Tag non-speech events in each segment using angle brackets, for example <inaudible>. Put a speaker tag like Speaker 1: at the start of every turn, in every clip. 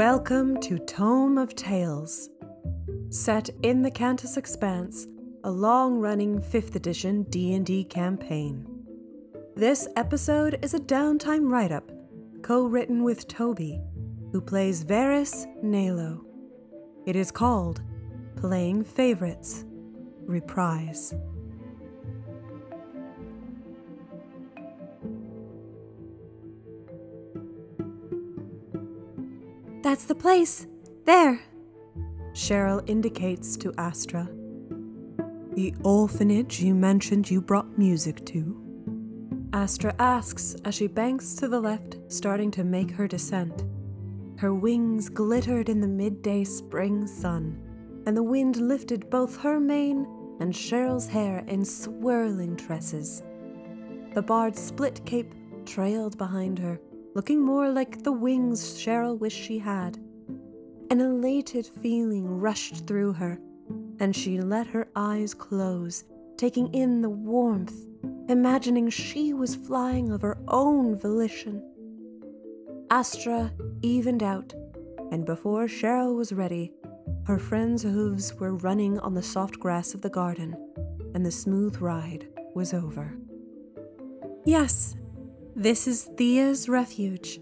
Speaker 1: Welcome to Tome of Tales. Set in the Kantas Expanse, a long-running 5th edition D&D campaign. This episode is a downtime write-up, co-written with Toby, who plays Varis Nailo. It is called Playing Feyvourites Reprise.
Speaker 2: That's the place. There.
Speaker 1: Sheryl indicates to Astra. The orphanage you mentioned you brought music to? Astra asks as she banks to the left, starting to make her descent. Her wings glittered in the midday spring sun, and the wind lifted both her mane and Sheryl's hair in swirling tresses. The bard's split cape trailed behind her, looking more like the wings Sheryl wished she had. An elated feeling rushed through her, and she let her eyes close, taking in the warmth, imagining she was flying of her own volition. Astra evened out, and before Sheryl was ready, her friend's hooves were running on the soft grass of the garden, and the smooth ride was over. Yes, this is Thea's refuge.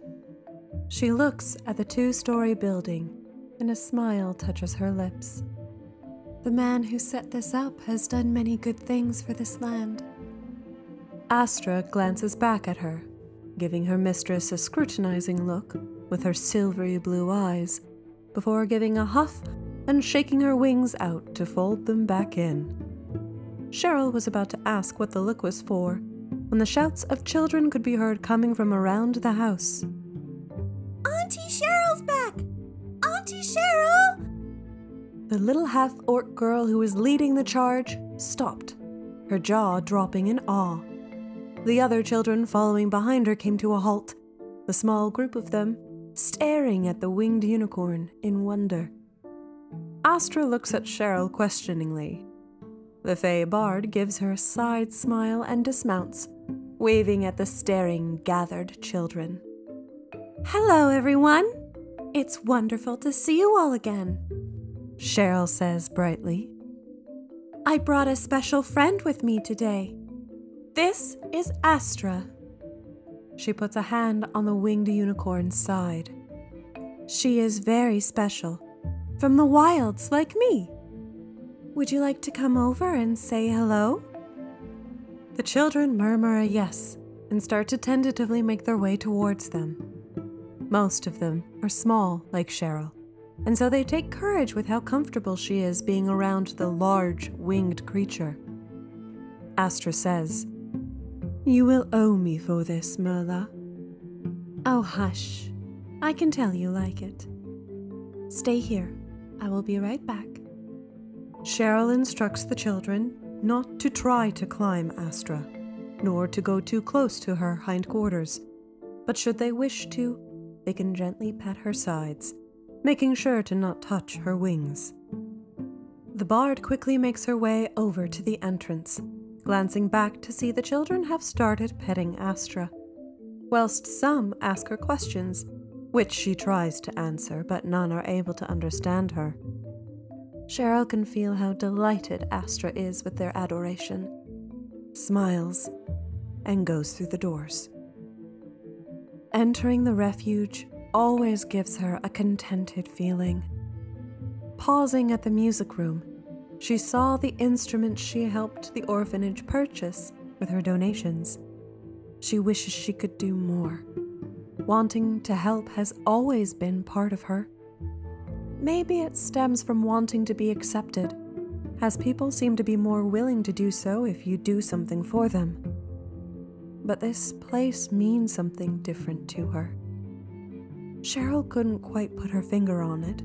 Speaker 1: She looks at the two story building, and a smile touches her lips. The man who set this up has done many good things for this land. Astra glances back at her, giving her mistress a scrutinizing look with her silvery blue eyes, before giving a huff and shaking her wings out to fold them back in. Sheryl was about to ask what the look was for when the shouts of children could be heard coming from around the house.
Speaker 2: Auntie Sheryl's back! Auntie Sheryl!
Speaker 1: The little half orc girl who was leading the charge stopped, her jaw dropping in awe. The other children following behind her came to a halt, the small group of them staring at the winged unicorn in wonder. Astra looks at Sheryl questioningly. The Fey Bard gives her a side smile and dismounts, waving at the staring, gathered children.
Speaker 2: Hello, everyone. It's wonderful to see you all again.
Speaker 1: Sheryl says brightly.
Speaker 2: I brought a special friend with me today. This is Astra.
Speaker 1: She puts a hand on the winged unicorn's side.
Speaker 2: She is very special, from the wilds like me. Would you like to come over and say hello?
Speaker 1: The children murmur a yes and start to tentatively make their way towards them. Most of them are small, like Sheryl, and so they take courage with how comfortable she is being around the large, winged creature. Astra says, You will owe me for this, Merla.
Speaker 2: Oh, hush. I can tell you like it. Stay here. I will be right back.
Speaker 1: Sheryl instructs the children not to try to climb Astra, nor to go too close to her hindquarters, but should they wish to, they can gently pat her sides, making sure to not touch her wings. The bard quickly makes her way over to the entrance, glancing back to see the children have started petting Astra, whilst some ask her questions, which she tries to answer, but none are able to understand her. Sheryl can feel how delighted Astra is with their adoration, smiles, and goes through the doors. Entering the refuge always gives her a contented feeling. Pausing at the music room, she saw the instruments she helped the orphanage purchase with her donations. She wishes she could do more. Wanting to help has always been part of her. Maybe it stems from wanting to be accepted, as people seem to be more willing to do so if you do something for them. But this place means something different to her. Sheryl couldn't quite put her finger on it.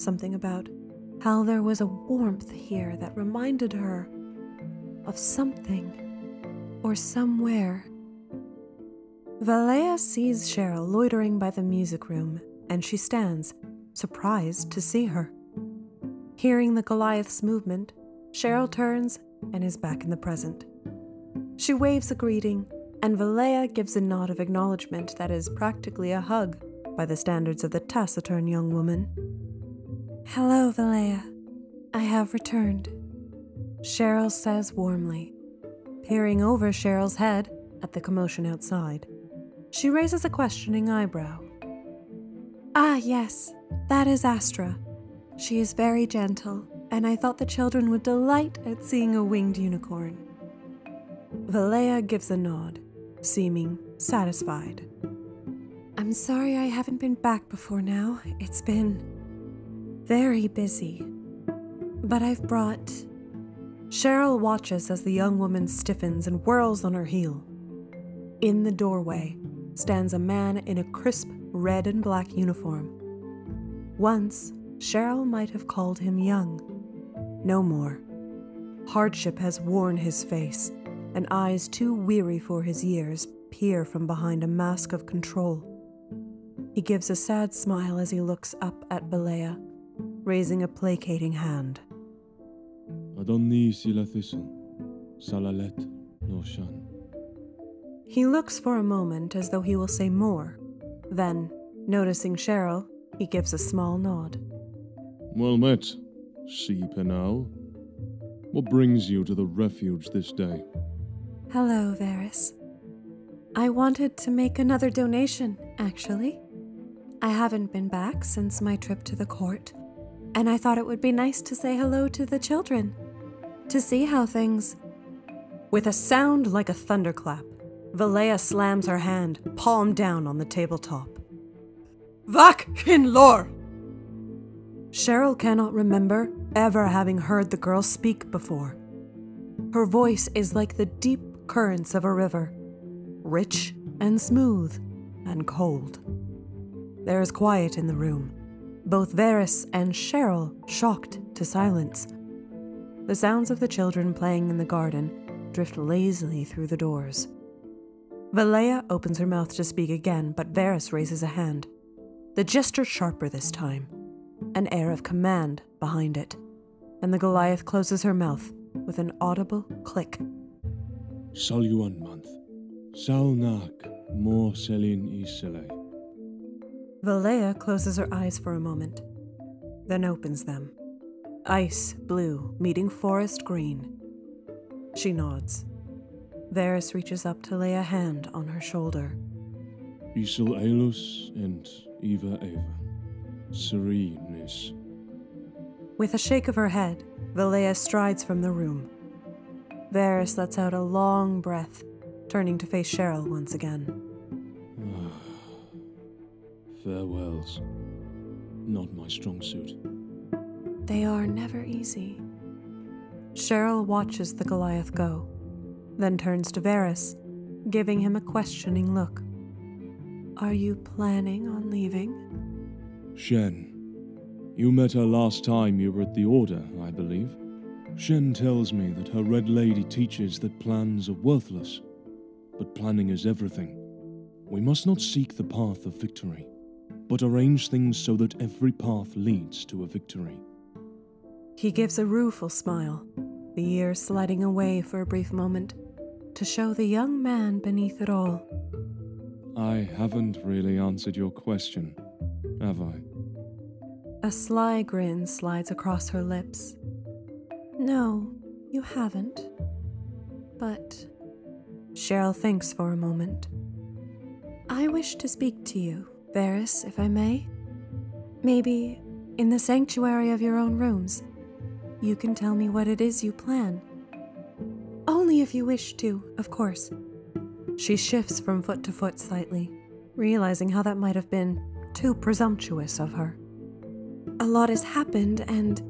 Speaker 1: Something about how there was a warmth here that reminded her of something or somewhere. Valea sees Sheryl loitering by the music room, and she stands, surprised to see her. Hearing the Goliath's movement, Sheryl turns and is back in the present. She waves a greeting, and Valea gives a nod of acknowledgement that is practically a hug by the standards of the taciturn young woman.
Speaker 2: Hello, Valea. I have returned.
Speaker 1: Sheryl says warmly, peering over Sheryl's head at the commotion outside. She raises a questioning eyebrow.
Speaker 2: Ah, yes, that is Astra. She is very gentle, and I thought the children would delight at seeing a winged unicorn.
Speaker 1: Valea gives a nod, seeming satisfied.
Speaker 2: I'm sorry I haven't been back before now. It's been very busy. But I've brought.
Speaker 1: Sheryl watches as the young woman stiffens and whirls on her heel. In the doorway stands a man in a crisp red and black uniform. Once, Sheryl might have called him young. No more. Hardship has worn his face, and eyes too weary for his years peer from behind a mask of control. He gives a sad smile as he looks up at Valea, raising a placating hand.
Speaker 3: Adonni silathisan, salalet no shan.
Speaker 1: He looks for a moment as though he will say more. Then, noticing Sheryl, he gives a small nod.
Speaker 3: Well met, Sea Penal. What brings you to the refuge this day?
Speaker 2: Hello, Varis. I wanted to make another donation, actually. I haven't been back since my trip to the court, and I thought it would be nice to say hello to the children, to see how things.
Speaker 1: With a sound like a thunderclap, Valea slams her hand, palm down on the tabletop. Vak in lore! Sheryl cannot remember ever having heard the girl speak before. Her voice is like the deep currents of a river, rich and smooth and cold. There is quiet in the room, both Varis and Sheryl shocked to silence. The sounds of the children playing in the garden drift lazily through the doors. Valea opens her mouth to speak again, but Varis raises a hand, the gesture sharper this time an air of command behind it, and the Goliath closes her mouth with an audible click.
Speaker 3: Salyuan month. Salnak more selin isele.
Speaker 1: Valea closes her eyes for a moment, then opens them. Ice blue meeting forest green. She nods. Varis reaches up to lay a hand on her shoulder.
Speaker 3: Isel Elus and Eva Eva. Sereneness.
Speaker 1: With a shake of her head, Valea strides from the room. Varis lets out a long breath, turning to face Sheryl once again. <sighs>
Speaker 3: Farewells. Not my strong suit.
Speaker 2: They are never easy.
Speaker 1: Sheryl watches the Goliath go, then turns to Varis, giving him a questioning look.
Speaker 2: Are you planning on leaving?
Speaker 3: Shen. You met her last time you were at the Order, I believe. Shen tells me that her Red Lady teaches that plans are worthless, but planning is everything. We must not seek the path of victory, but arrange things so that every path leads to a victory.
Speaker 1: He gives a rueful smile, the ears sliding away for a brief moment to show the young man beneath it all.
Speaker 3: I haven't really answered your question, have I?
Speaker 1: A sly grin slides across her lips.
Speaker 2: No, you haven't. But.
Speaker 1: Sheryl thinks for a moment.
Speaker 2: I wish to speak to you, Varis, if I may. Maybe in the sanctuary of your own rooms. You can tell me what it is you plan. Only if you wish to, of course.
Speaker 1: She shifts from foot to foot slightly, realizing how that might have been too presumptuous of her.
Speaker 2: A lot has happened, and.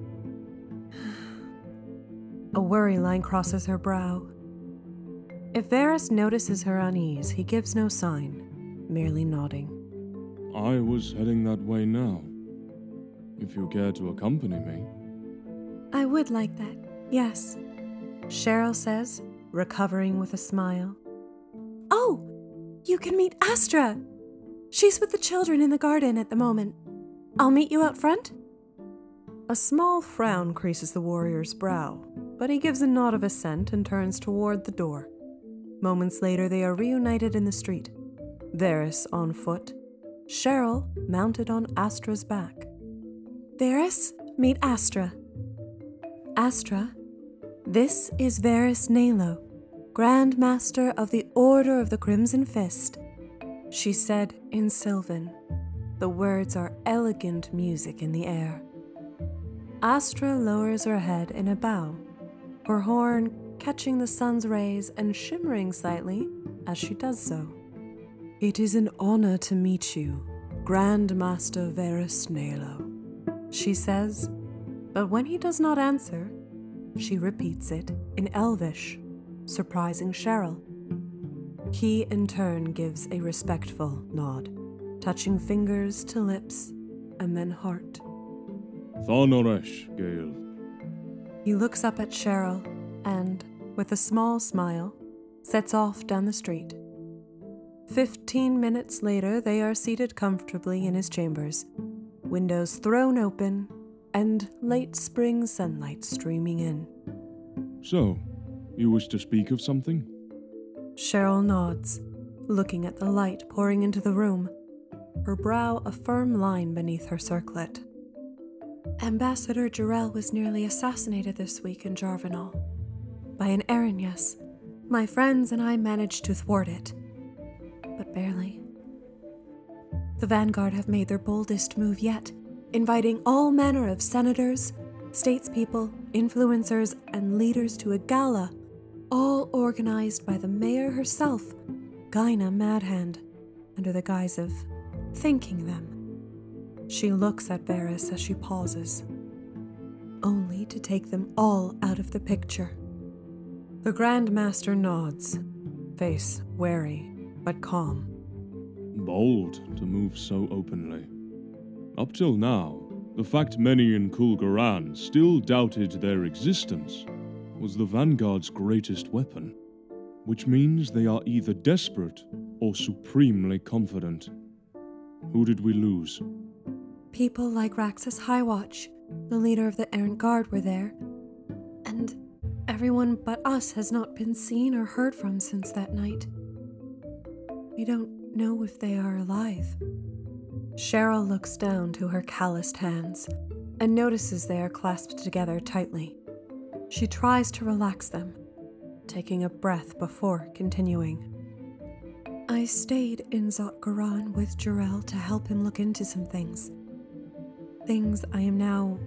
Speaker 2: <sighs>
Speaker 1: A worry line crosses her brow. If Varis notices her unease, he gives no sign, merely nodding.
Speaker 3: I was heading that way now. If you care to accompany me.
Speaker 2: I would like that, yes.
Speaker 1: Sheryl says, recovering with a smile.
Speaker 2: You can meet Astra! She's with the children in the garden at the moment. I'll meet you out front?
Speaker 1: A small frown creases the warrior's brow, but he gives a nod of assent and turns toward the door. Moments later, they are reunited in the street. Varis on foot, Sheryl mounted on Astra's back.
Speaker 2: Varis, meet Astra. Astra, this is Varis Nailo, Grand Master of the Order of the Crimson Fist, she said in Sylvan. The words are elegant music in the air.
Speaker 1: Astra lowers her head in a bow, her horn catching the sun's rays and shimmering slightly as she does so. It is an honor to meet you, Grand Master Varis Nailo, she says, but when he does not answer, she repeats it in Elvish, surprising Sheryl. He in turn gives a respectful nod, touching fingers to lips and then heart.
Speaker 3: Thanoresh, Gale.
Speaker 1: He looks up at Sheryl and, with a small smile, sets off down the street. Fifteen minutes later, they are seated comfortably in his chambers, windows thrown open, and late spring sunlight streaming in.
Speaker 3: So, you wish to speak of something?
Speaker 1: Sheryl nods, looking at the light pouring into the room, her brow a firm line beneath her circlet.
Speaker 2: Ambassador Jarrell was nearly assassinated this week in Jarvanal. By an Erinyes. My friends and I managed to thwart it. But barely. The Vanguard have made their boldest move yet, inviting all manner of senators, statespeople, influencers, and leaders to a gala, all organized by the mayor herself, Gyna Madhand, under the guise of thanking them. She looks at Varis as she pauses, only to take them all out of the picture.
Speaker 1: The Grand Master nods, face wary but calm.
Speaker 3: Bold to move so openly. Up till now, the fact many in Kulgaran still doubted their existence was the Vanguard's greatest weapon, which means they are either desperate or supremely confident. Who did we lose?
Speaker 2: People like Raxus Highwatch, the leader of the Errant Guard, were there. And everyone but us has not been seen or heard from since that night. We don't know if they are alive.
Speaker 1: Sheryl looks down to her calloused hands and notices they are clasped together tightly. She tries to relax them, taking a breath before continuing.
Speaker 2: I stayed in Zotgaran with Jarrell to help him look into some things things I am now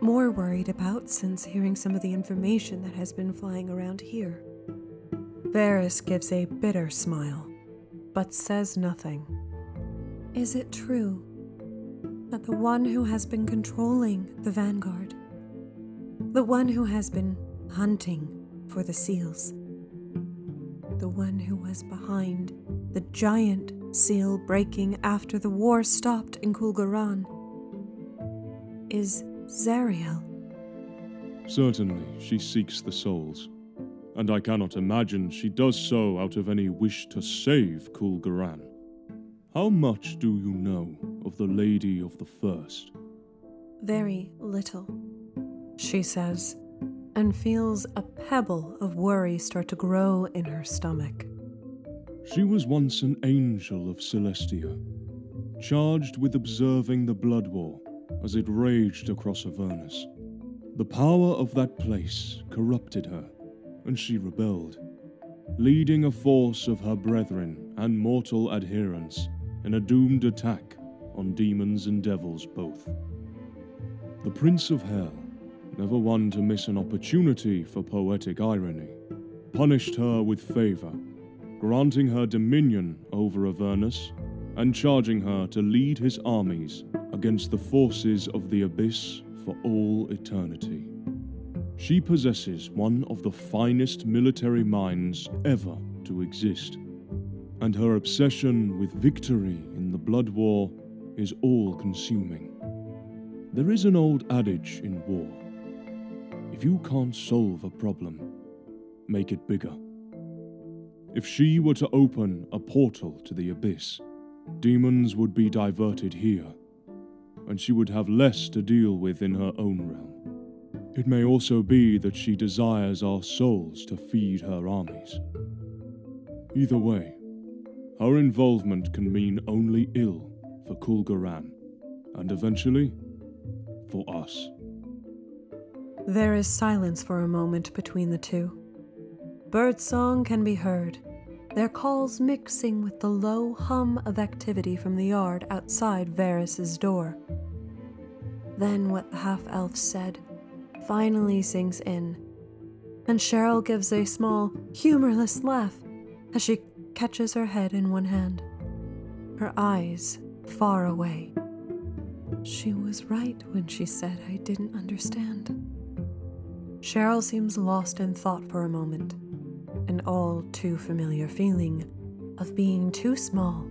Speaker 2: more worried about since hearing some of the information that has been flying around here.
Speaker 1: Varis gives a bitter smile, but says nothing.
Speaker 2: Is it true that the one who has been controlling the Vanguard, the one who has been hunting for the seals, the one who was behind the giant seal breaking after the war stopped in Kulgaran, is Zariel.
Speaker 3: Certainly, she seeks the souls, and I cannot imagine she does so out of any wish to save Kulgaran. How much do you know of the Lady of the First?
Speaker 2: Very little,
Speaker 1: she says, and feels a pebble of worry start to grow in her stomach.
Speaker 3: She was once an angel of Celestia, charged with observing the Blood War as it raged across Avernus. The power of that place corrupted her, and she rebelled, leading a force of her brethren and mortal adherents in a doomed attack on demons and devils both. The Prince of Hell, never one to miss an opportunity for poetic irony, punished her with favor, granting her dominion over Avernus and charging her to lead his armies against the forces of the abyss for all eternity. She possesses one of the finest military minds ever to exist, and her obsession with victory in the Blood War is all consuming. There is an old adage in war if you can't solve a problem, make it bigger. If she were to open a portal to the abyss, demons would be diverted here and she would have less to deal with in her own realm. It may also be that she desires our souls to feed her armies. Either way, her involvement can mean only ill for Kulgaran, and eventually, for us.
Speaker 1: There is silence for a moment between the two. Birdsong can be heard, their calls mixing with the low hum of activity from the yard outside Varis's door. Then what the half elf said finally sinks in, and Sheryl gives a small, humorless laugh as she catches her head in one hand, her eyes far away. She was right when she said I didn't understand. Sheryl seems lost in thought for a moment, an all too familiar feeling of being too small,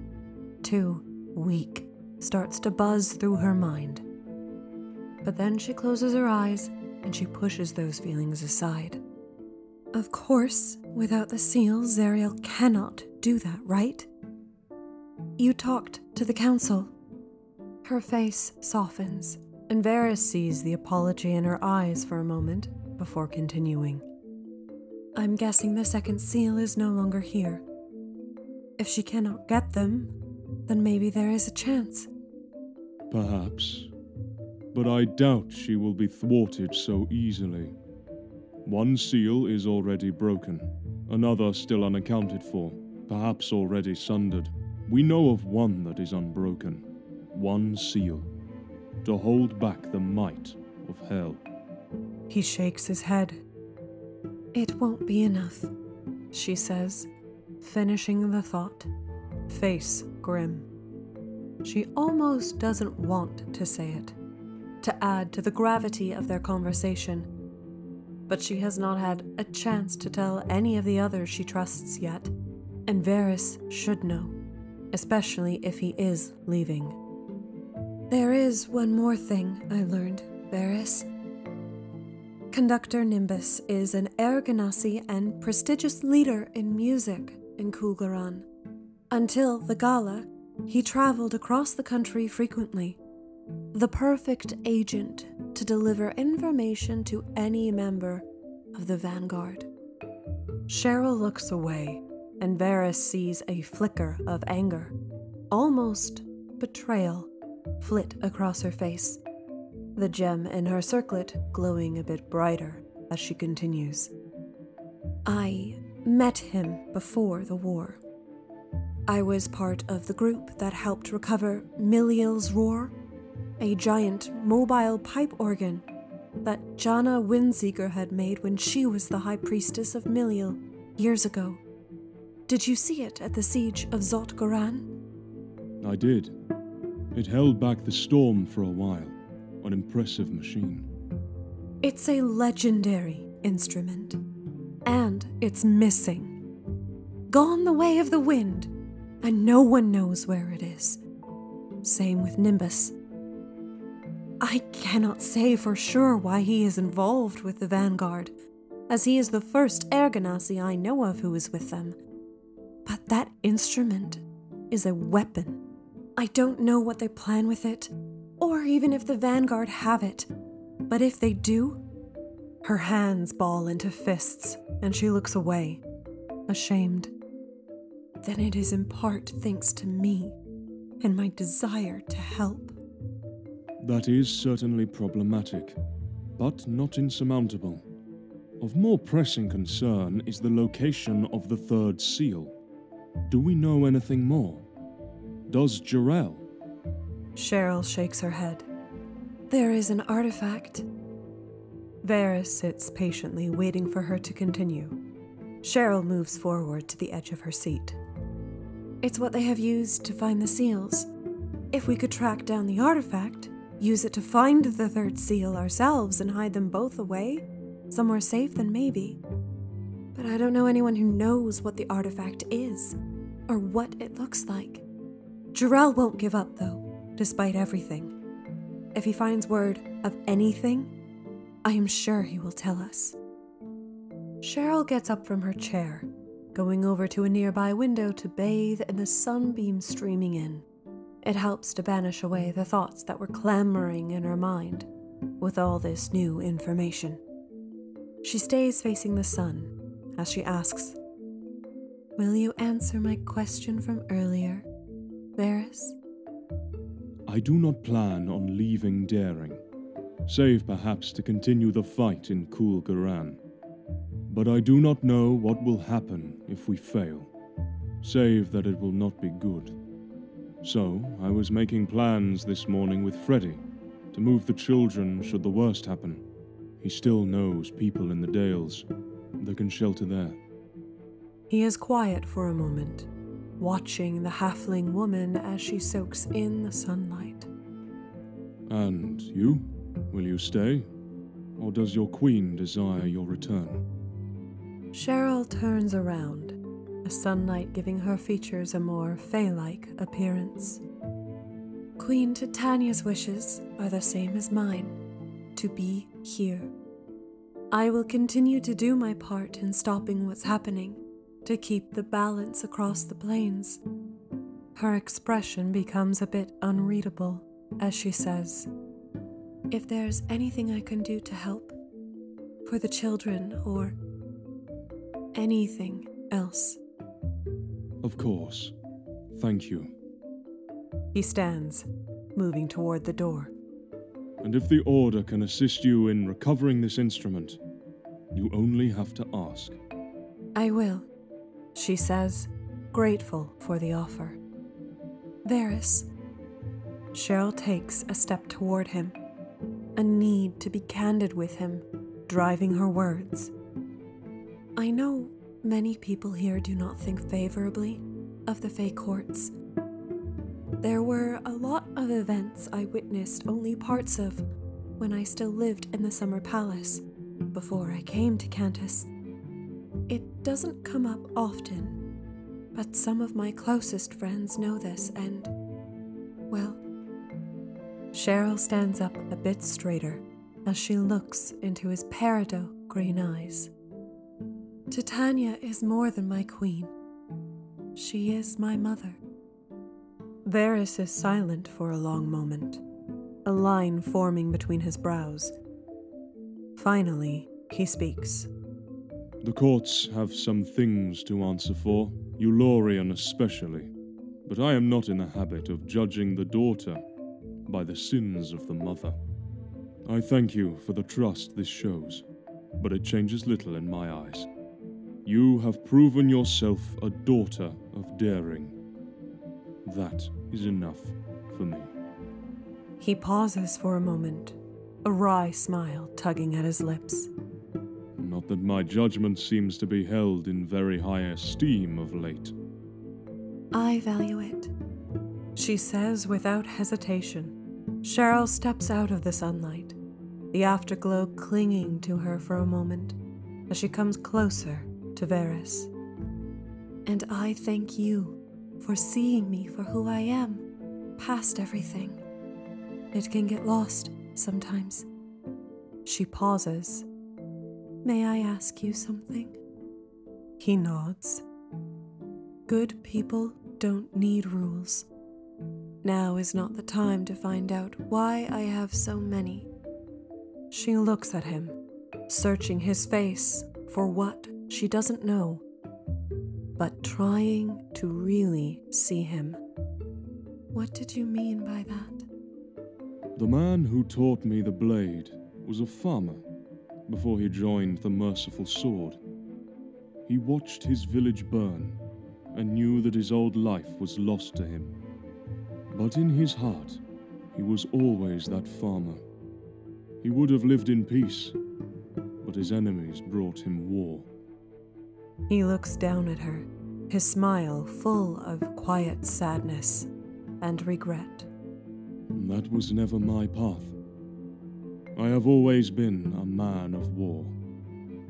Speaker 1: too weak, starts to buzz through her mind. But then she closes her eyes and she pushes those feelings aside. Of course, without the seal, Zariel cannot do that, right? You talked to the council. Her face softens, and Varis sees the apology in her eyes for a moment before continuing. I'm guessing the second seal is no longer here. If she cannot get them, then maybe there is a chance.
Speaker 3: Perhaps. But I doubt she will be thwarted so easily. One seal is already broken, another still unaccounted for, perhaps already sundered. We know of one that is unbroken, one seal, to hold back the might of hell.
Speaker 1: He shakes his head. It won't be enough, she says, finishing the thought, face grim. She almost doesn't want to say it, to add to the gravity of their conversation but she has not had a chance to tell any of the others she trusts yet, and Varis should know, especially if he is leaving. There is one more thing I learned, Varis. Conductor Nimbus is an Air and prestigious leader in music in Kulgaran. Until the gala, he traveled across the country frequently, the perfect agent to deliver information to any member of the vanguard. Sheryl looks away, and Varis sees a flicker of anger, almost betrayal, flit across her face, the gem in her circlet glowing a bit brighter as she continues. I met him before the war. I was part of the group that helped recover Miliel's roar a giant mobile pipe organ that Jana Windseeker had made when she was the High Priestess of Miliel years ago. Did you see it at the siege of Zot Goran?
Speaker 3: I did. It held back the storm for a while. An impressive machine.
Speaker 1: It's a legendary instrument. And it's missing. Gone the way of the wind, and no one knows where it is. Same with Nimbus. I cannot say for sure why he is involved with the Vanguard, as he is the first Air Genasi I know of who is with them. But that instrument is a weapon. I don't know what they plan with it, or even if the Vanguard have it. But if they do, her hands ball into fists, and she looks away, ashamed. Then it is in part thanks to me and my desire to help.
Speaker 3: That is certainly problematic, but not insurmountable. Of more pressing concern is the location of the third seal. Do we know anything more? Does Jarell?
Speaker 1: Sheryl shakes her head. There is an artifact. Varis sits patiently, waiting for her to continue. Sheryl moves forward to the edge of her seat. It's what they have used to find the seals. If we could track down the artifact, use it to find the third seal ourselves and hide them both away, somewhere safe then maybe. But I don't know anyone who knows what the artifact is, or what it looks like. Jarell won't give up, though, despite everything. If he finds word of anything, I am sure he will tell us. Sheryl gets up from her chair, going over to a nearby window to bathe in the sunbeam streaming in. It helps to banish away the thoughts that were clamoring in her mind with all this new information. She stays facing the sun as she asks, Will you answer my question from earlier, Varis?
Speaker 3: I do not plan on leaving Daring, save perhaps to continue the fight in Kul Garan. But I do not know what will happen if we fail, save that it will not be good. So, I was making plans this morning with Freddy to move the children should the worst happen. He still knows people in the Dales. They can shelter there.
Speaker 1: He is quiet for a moment, watching the halfling woman as she soaks in the sunlight.
Speaker 3: And you? Will you stay? Or does your queen desire your return?
Speaker 1: Sheryl turns around, the sunlight giving her features a more fey like appearance.
Speaker 2: Queen Titania's wishes are the same as mine to be here. I will continue to do my part in stopping what's happening, to keep the balance across the plains.
Speaker 1: Her expression becomes a bit unreadable as she says,
Speaker 2: If there's anything I can do to help, for the children or anything else.
Speaker 3: Of course. Thank you.
Speaker 1: He stands, moving toward the door.
Speaker 3: And if the Order can assist you in recovering this instrument, you only have to ask.
Speaker 2: I will,
Speaker 1: she says, grateful for the offer.
Speaker 2: Varys.
Speaker 1: Sheryl takes a step toward him, a need to be candid with him, driving her words.
Speaker 2: I know many people here do not think favorably of the Fey courts there were a lot of events I witnessed only parts of when I still lived in the Summer Palace before I came to Kantas. It doesn't come up often, but some of my closest friends know this, and, well.
Speaker 1: Sheryl stands up a bit straighter as she looks into his peridot green eyes.
Speaker 2: Titania is more than my queen. She is my mother.
Speaker 1: Varis is silent for a long moment, a line forming between his brows. Finally, he speaks.
Speaker 3: The courts have some things to answer for, Eulorian especially, but I am not in the habit of judging the daughter by the sins of the mother. I thank you for the trust this shows, but it changes little in my eyes. You have proven yourself a daughter of daring. That is enough for me.
Speaker 1: He pauses for a moment, a wry smile tugging at his lips.
Speaker 3: That my judgment seems to be held in very high esteem of late.
Speaker 2: I value it,
Speaker 1: she says without hesitation. Sheryl steps out of the sunlight, the afterglow clinging to her for a moment as she comes closer to Varis.
Speaker 2: And I thank you for seeing me for who I am, past everything. It can get lost sometimes.
Speaker 1: She pauses.
Speaker 2: May I ask you something?
Speaker 1: He nods.
Speaker 2: Good people don't need rules. Now is not the time to find out why I have so many.
Speaker 1: She looks at him, searching his face for what she doesn't know but trying to really see him.
Speaker 2: What did you mean by that?
Speaker 3: The man who taught me the blade was a farmer before he joined the merciful sword. He watched his village burn and knew that his old life was lost to him. But in his heart, he was always that farmer. He would have lived in peace, but his enemies brought him war.
Speaker 1: He looks down at her, his smile full of quiet sadness and regret.
Speaker 3: That was never my path. I have always been a man of war,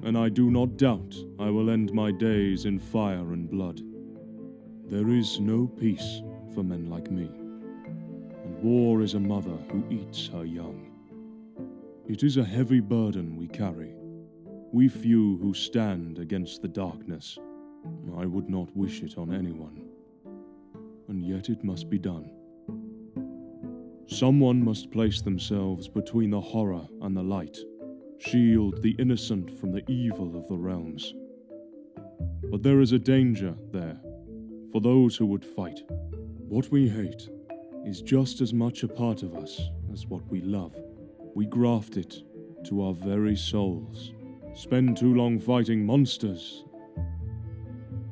Speaker 3: and I do not doubt I will end my days in fire and blood. There is no peace for men like me, and war is a mother who eats her young. It is a heavy burden we carry, we few who stand against the darkness, I would not wish it on anyone. And yet it must be done. Someone must place themselves between the horror and the light, shield the innocent from the evil of the realms. But there is a danger there for those who would fight. What we hate is just as much a part of us as what we love. We graft it to our very souls. Spend too long fighting monsters.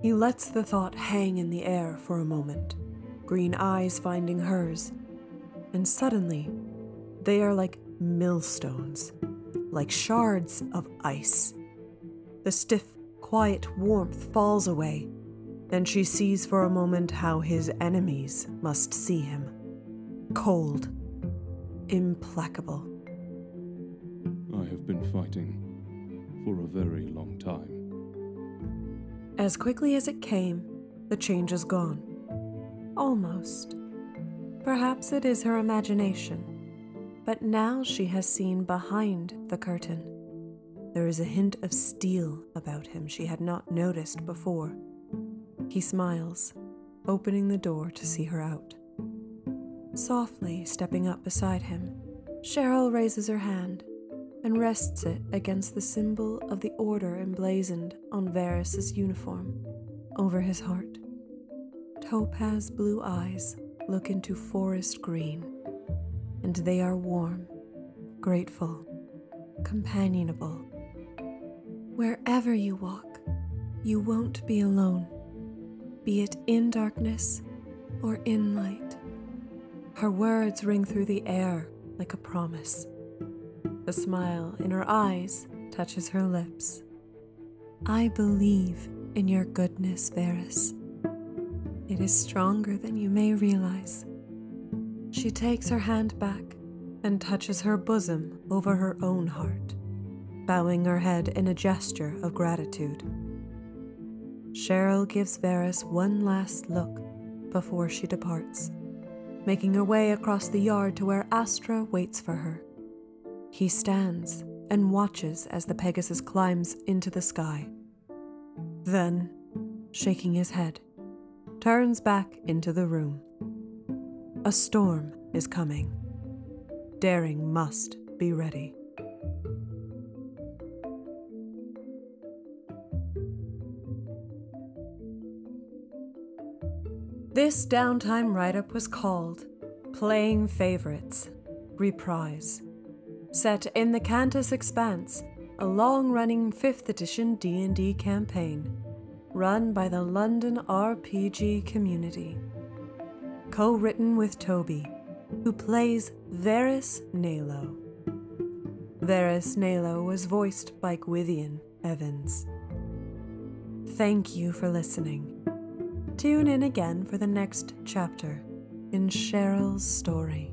Speaker 1: He lets the thought hang in the air for a moment, green eyes finding hers, and suddenly they are like millstones, like shards of ice. The stiff, quiet warmth falls away, and she sees for a moment how his enemies must see him cold, implacable.
Speaker 3: I have been fighting for a very long time.
Speaker 1: As quickly as it came, the change is gone. Almost. Perhaps it is her imagination, but now she has seen behind the curtain. There is a hint of steel about him she had not noticed before. He smiles, opening the door to see her out. Softly stepping up beside him, Sheryl raises her hand and rests it against the symbol of the order emblazoned on Varis's uniform over his heart. Topaz blue eyes look into forest green, and they are warm, grateful, companionable. Wherever you walk, you won't be alone, be it in darkness or in light. Her words ring through the air like a promise. The smile in her eyes touches her lips. I believe in your goodness, Varis. It is stronger than you may realize. She takes her hand back and touches her bosom over her own heart, bowing her head in a gesture of gratitude. Sheryl gives Varis one last look before she departs, making her way across the yard to where Astra waits for her. He stands and watches as the Pegasus climbs into the sky. Then, shaking his head, turns back into the room. A storm is coming. Daring must be ready. This downtime write up was called Playing Feyvourites Reprise set in the Kantas Expanse, a long-running 5th edition D&D campaign run by the London RPG community. Co-written with Toby, who plays Varis Nailo. Varis Nailo was voiced by Gwithian Evans. Thank you for listening. Tune in again for the next chapter in Sheryl's story.